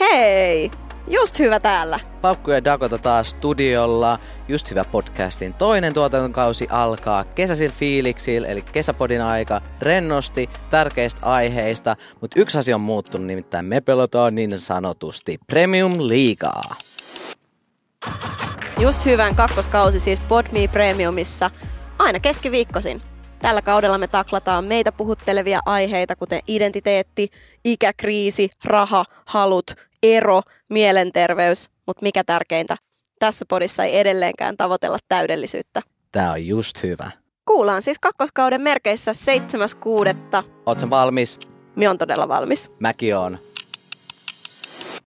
Hei! Just hyvä täällä. Paukku ja Dakota taas studiolla. Just hyvä podcastin toinen tuotantokausi alkaa kesäisin fiiliksillä, eli kesäpodin aika, rennosti, tärkeistä aiheista, mutta yksi asia on muuttunut, nimittäin me pelataan niin sanotusti Premium Liigaa. Just hyvän kakkoskausi siis Podme Premiumissa aina keskiviikkosin. Tällä kaudella me taklataan meitä puhuttelevia aiheita, kuten identiteetti, ikäkriisi, raha, halut, ero, mielenterveys, mutta mikä tärkeintä, tässä podissa ei edelleenkään tavoitella täydellisyyttä. Tää on just hyvä. Kuullaan siis kakkoskauden merkeissä 7.6. Ootko valmis? Mi on todella valmis. Mäkin on.